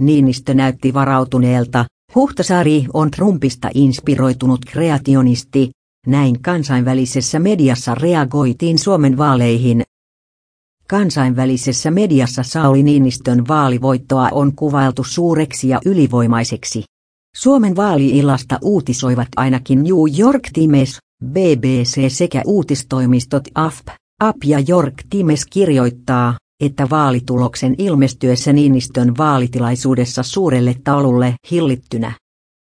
Niinistö näytti varautuneelta, Huhtasaari on Trumpista inspiroitunut kreationisti, näin kansainvälisessä mediassa reagoitiin Suomen vaaleihin. Kansainvälisessä mediassa Sauli Niinistön vaalivoittoa on kuvailtu suureksi ja ylivoimaiseksi. Suomen vaaliillasta uutisoivat ainakin New York Times, BBC sekä uutistoimistot AFP. AP ja York Times kirjoittaa, että vaalituloksen ilmestyessä Niinistön vaalitilaisuudessa suurelle taululle hillittynä